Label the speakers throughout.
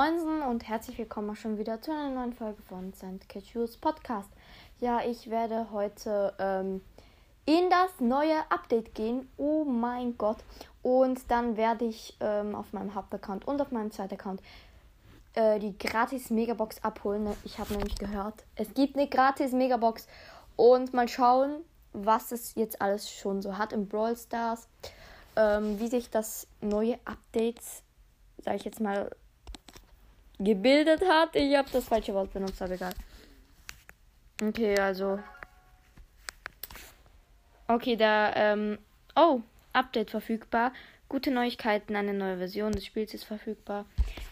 Speaker 1: Moinsen und herzlich willkommen schon wieder zu einer neuen Folge von St. Cashews Podcast. Ja, ich werde heute ähm, in das neue Update gehen. Oh mein Gott. Und dann werde ich ähm, auf meinem Hauptaccount und auf meinem zweiten Account äh, die gratis Megabox abholen. Ich habe nämlich gehört, es gibt eine gratis Megabox. Und mal schauen, was es jetzt alles schon so hat im Brawl Stars. Ähm, wie sich das neue Update, sage ich jetzt mal, gebildet hat. Ich habe das falsche Wort benutzt, aber egal. Okay, also. Okay, da, ähm. Oh, Update verfügbar. Gute Neuigkeiten, eine neue Version des Spiels ist verfügbar.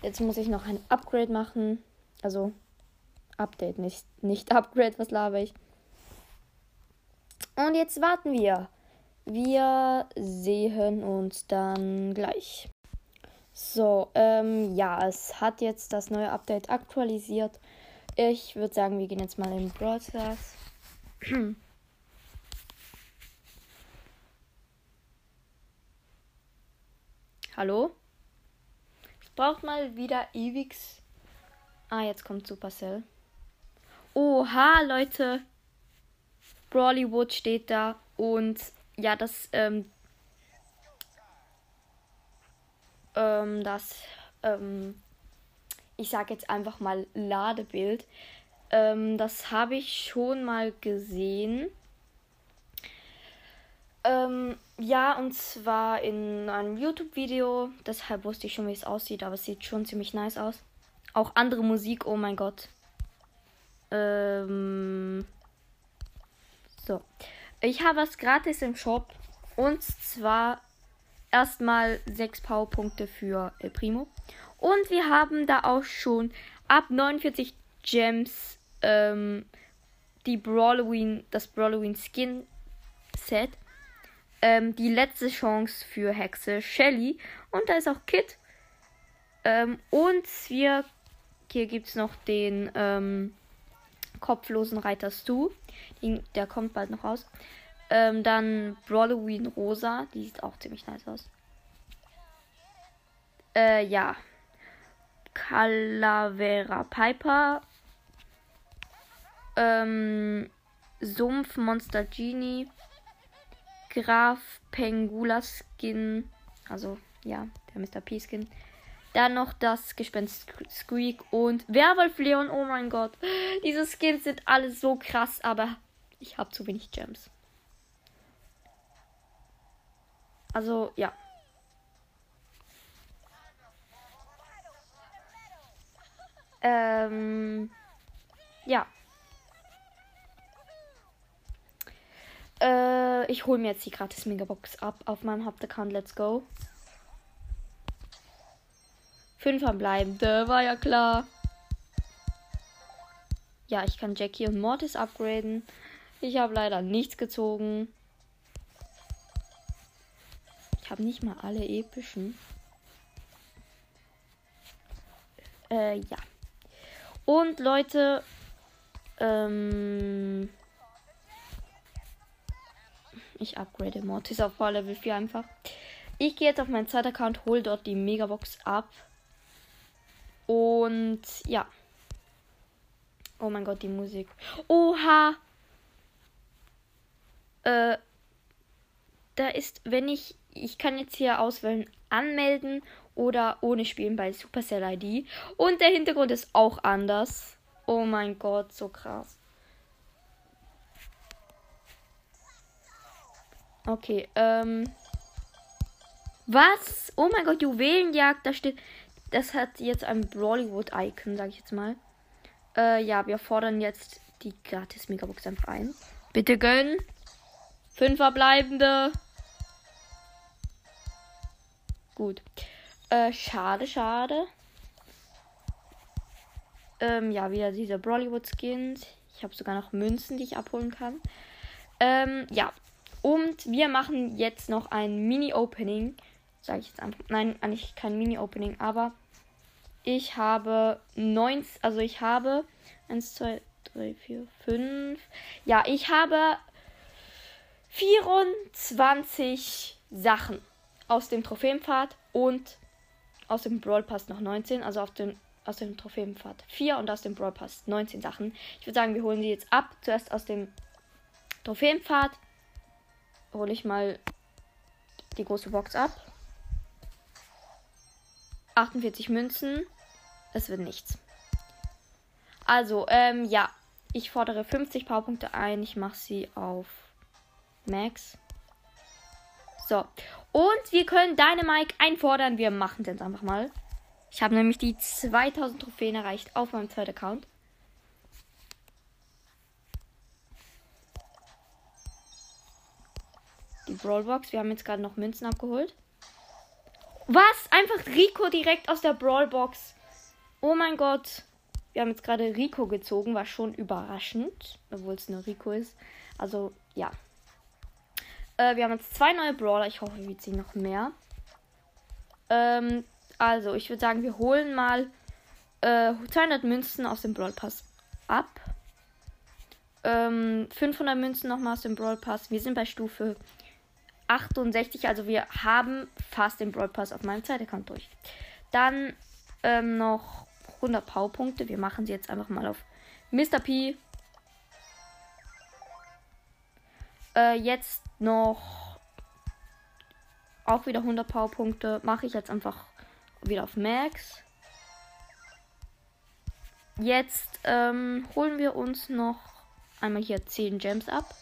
Speaker 1: Jetzt muss ich noch ein Upgrade machen. Also, Update, nicht, nicht Upgrade, was laber ich. Und jetzt warten wir. Wir sehen uns dann gleich. So, ähm, ja, es hat jetzt das neue Update aktualisiert. Ich würde sagen, wir gehen jetzt mal in Brawl. Hallo? Es braucht mal wieder ewig. Ah, jetzt kommt Supercell. Oha, Leute. Brawlywood steht da und ja, das ähm, ähm, das, ähm, ich sage jetzt einfach mal Ladebild. Ähm, das habe ich schon mal gesehen. Ähm, ja, und zwar in einem YouTube-Video. Deshalb wusste ich schon, wie es aussieht, aber es sieht schon ziemlich nice aus. Auch andere Musik, oh mein Gott. Ähm, so. Ich habe was gratis im Shop. Und zwar erstmal 6 Powerpunkte für El Primo. Und wir haben da auch schon ab 49 Gems ähm, die Brawloween, das Brawloween Skin Set. Ähm, die letzte Chance für Hexe Shelly. Und da ist auch Kit. Ähm, und wir, hier gibt es noch den ähm, kopflosen Reiter Stu. Den, der kommt bald noch raus. Ähm, dann Brawloween Rosa. Die sieht auch ziemlich nice aus. Äh, ja. Calavera Piper. Ähm, Sumpf Monster Genie. Graf Pengula Skin. Also, ja, der Mr. P Skin. Dann noch das Gespenst Squeak und Werwolf Leon. Oh mein Gott. Diese Skins sind alle so krass, aber ich habe zu wenig Gems. Also, ja. Ähm, ja. Äh, ich hole mir jetzt die gratis Megabox ab auf meinem Hauptaccount. Let's go. Fünf verbleibende, war ja klar. Ja, ich kann Jackie und Mortis upgraden. Ich habe leider nichts gezogen. Habe nicht mal alle epischen. Äh, ja. Und Leute, ähm, ich upgrade Mortis auf Power Level 4 einfach. Ich gehe jetzt auf meinen zweiten Account, hole dort die Megabox ab. Und ja. Oh mein Gott, die Musik. Oha! Äh, da ist, wenn ich ich kann jetzt hier auswählen, anmelden oder ohne spielen bei Supercell ID. Und der Hintergrund ist auch anders. Oh mein Gott, so krass. Okay, ähm. Was? Oh mein Gott, Juwelenjagd, da steht. Das hat jetzt ein Bollywood-Icon, sag ich jetzt mal. Äh, ja, wir fordern jetzt die gratis Megabox einfach ein. Bitte gönnen. Fünf verbleibende. Gut. Äh, schade, schade. Ähm, ja, wieder diese Bollywood-Skins. Ich habe sogar noch Münzen, die ich abholen kann. Ähm, ja. Und wir machen jetzt noch ein Mini-Opening. Sage ich jetzt einfach. Nein, eigentlich kein Mini-Opening, aber ich habe 19, also ich habe 1, 2, 3, 4, 5. Ja, ich habe 24 Sachen aus dem Trophäenpfad und aus dem Brawl Pass noch 19. Also auf dem aus dem Trophäenpfad 4 und aus dem Brawl Pass 19 Sachen. Ich würde sagen, wir holen sie jetzt ab. Zuerst aus dem Trophäenpfad hole ich mal die große Box ab. 48 Münzen. Es wird nichts. Also, ähm, ja. Ich fordere 50 Powerpunkte ein. Ich mache sie auf Max. So. Und wir können Dynamike einfordern. Wir machen es jetzt einfach mal. Ich habe nämlich die 2000 Trophäen erreicht auf meinem zweiten Account. Die Brawlbox. Wir haben jetzt gerade noch Münzen abgeholt. Was? Einfach Rico direkt aus der Brawlbox. Oh mein Gott. Wir haben jetzt gerade Rico gezogen, war schon überraschend, obwohl es nur Rico ist. Also, ja. Äh, wir haben jetzt zwei neue Brawler. Ich hoffe, wir ziehen noch mehr. Ähm, also, ich würde sagen, wir holen mal äh, 200 Münzen aus dem Brawl Pass ab. Ähm, 500 Münzen nochmal aus dem Brawl Pass. Wir sind bei Stufe 68, also wir haben fast den Brawl Pass auf meinem zweiten Account durch. Dann ähm, noch 100 Powerpunkte. Wir machen sie jetzt einfach mal auf Mr. P. Äh, jetzt noch auch wieder 100 Powerpunkte. Mache ich jetzt einfach wieder auf Max. Jetzt ähm, holen wir uns noch einmal hier 10 Gems ab.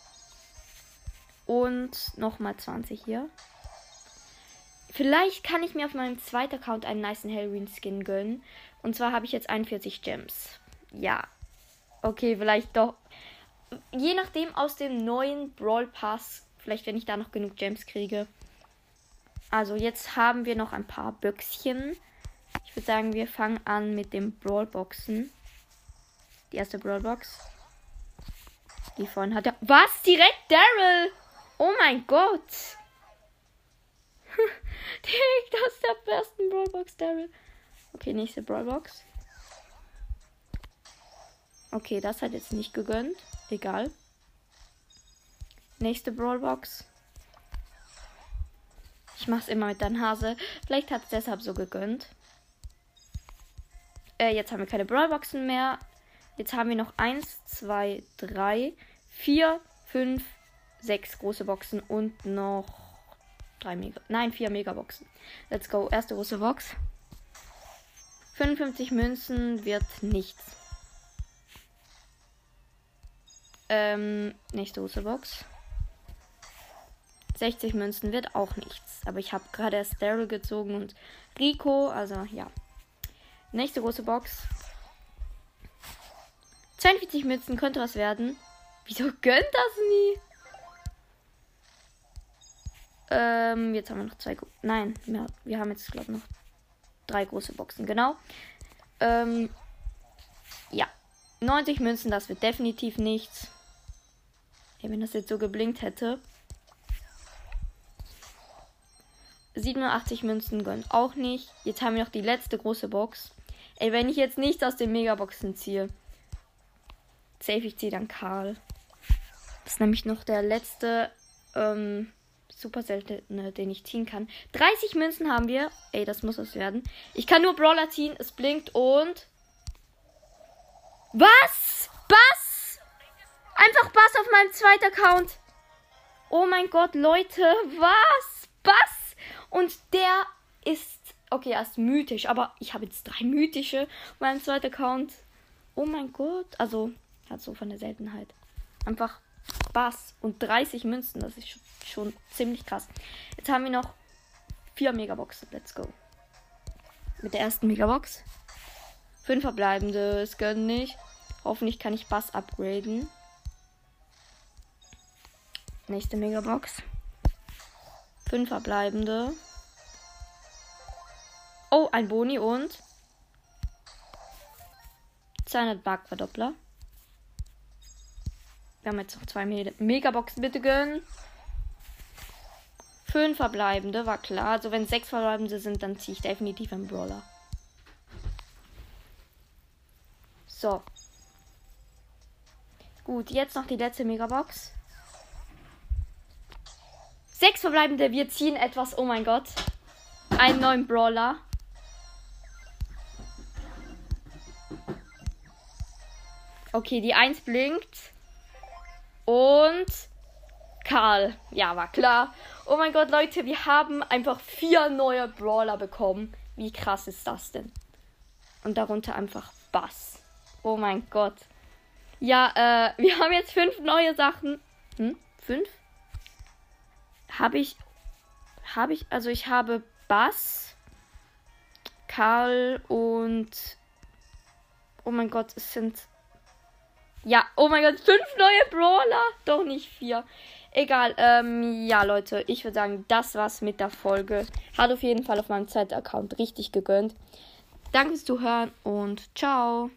Speaker 1: Und nochmal 20 hier. Vielleicht kann ich mir auf meinem zweiten Account einen nice Halloween Skin gönnen. Und zwar habe ich jetzt 41 Gems. Ja. Okay, vielleicht doch. Je nachdem aus dem neuen Brawl Pass. Vielleicht, wenn ich da noch genug Gems kriege. Also jetzt haben wir noch ein paar Büchschen. Ich würde sagen, wir fangen an mit dem Brawl Boxen. Die erste Brawl Box. Die vorhin hat er. Was? Direkt Daryl! Oh mein Gott! Direkt aus der besten Brawl Box Daryl. Okay, nächste Brawl Box. Okay, das hat jetzt nicht gegönnt. Egal. Nächste Brawl Box. Ich mach's immer mit deinem Hase. Vielleicht hat es deshalb so gegönnt. Äh, jetzt haben wir keine Brawlboxen mehr. Jetzt haben wir noch 1, 2, 3, 4, 5, 6 große Boxen und noch 3 Mega. Nein, 4 Megaboxen. Let's go. Erste große Box. 55 Münzen wird nichts. Ähm, nächste große Box. 60 Münzen wird auch nichts. Aber ich habe gerade erst Daryl gezogen und Rico. Also ja. Nächste große Box. 42 Münzen könnte was werden. Wieso gönnt das nie? Ähm, jetzt haben wir noch zwei. Nein, wir, wir haben jetzt, glaube ich, noch drei große Boxen. Genau. Ähm, ja. 90 Münzen, das wird definitiv nichts. Hey, wenn das jetzt so geblinkt hätte. 87 Münzen gönnen auch nicht. Jetzt haben wir noch die letzte große Box. Ey, wenn ich jetzt nichts aus den Megaboxen ziehe. Safe, ich ziehe dann Karl. Das ist nämlich noch der letzte ähm, super seltene, den ich ziehen kann. 30 Münzen haben wir. Ey, das muss es werden. Ich kann nur Brawler ziehen. Es blinkt und. Was? Bass? Einfach Bass auf meinem zweiten Account. Oh mein Gott, Leute. Was? Bass? Und der ist, okay, er ist mythisch, aber ich habe jetzt drei mythische auf meinem zweiten Account. Oh mein Gott. Also, hat so von der Seltenheit. Einfach Bass und 30 Münzen. Das ist schon ziemlich krass. Jetzt haben wir noch vier Megaboxen. Let's go. Mit der ersten Megabox. Fünf verbleibende. Es gönnen nicht. Hoffentlich kann ich Bass upgraden. Nächste Megabox. Fünf verbleibende. Oh, ein Boni und 200 Bug-Verdoppler. Wir haben jetzt noch zwei Me Megaboxen, bitte gönnen. Fünf verbleibende, war klar. Also wenn sechs verbleibende sind, dann ziehe ich definitiv einen Brawler. So. Gut, jetzt noch die letzte Megabox. Sechs verbleibende, wir ziehen etwas, oh mein Gott. Einen neuen Brawler. Okay, die 1 blinkt. Und Karl. Ja, war klar. Oh mein Gott, Leute, wir haben einfach vier neue Brawler bekommen. Wie krass ist das denn? Und darunter einfach Bass. Oh mein Gott. Ja, äh, wir haben jetzt fünf neue Sachen. Hm? Fünf? Habe ich. Habe ich. Also ich habe Bass, Karl und. Oh mein Gott, es sind. Ja, oh mein Gott, fünf neue Brawler. Doch nicht vier. Egal, ähm, ja, Leute, ich würde sagen, das war's mit der Folge. Hat auf jeden Fall auf meinem Zeit-Account richtig gegönnt. Danke fürs Zuhören und ciao.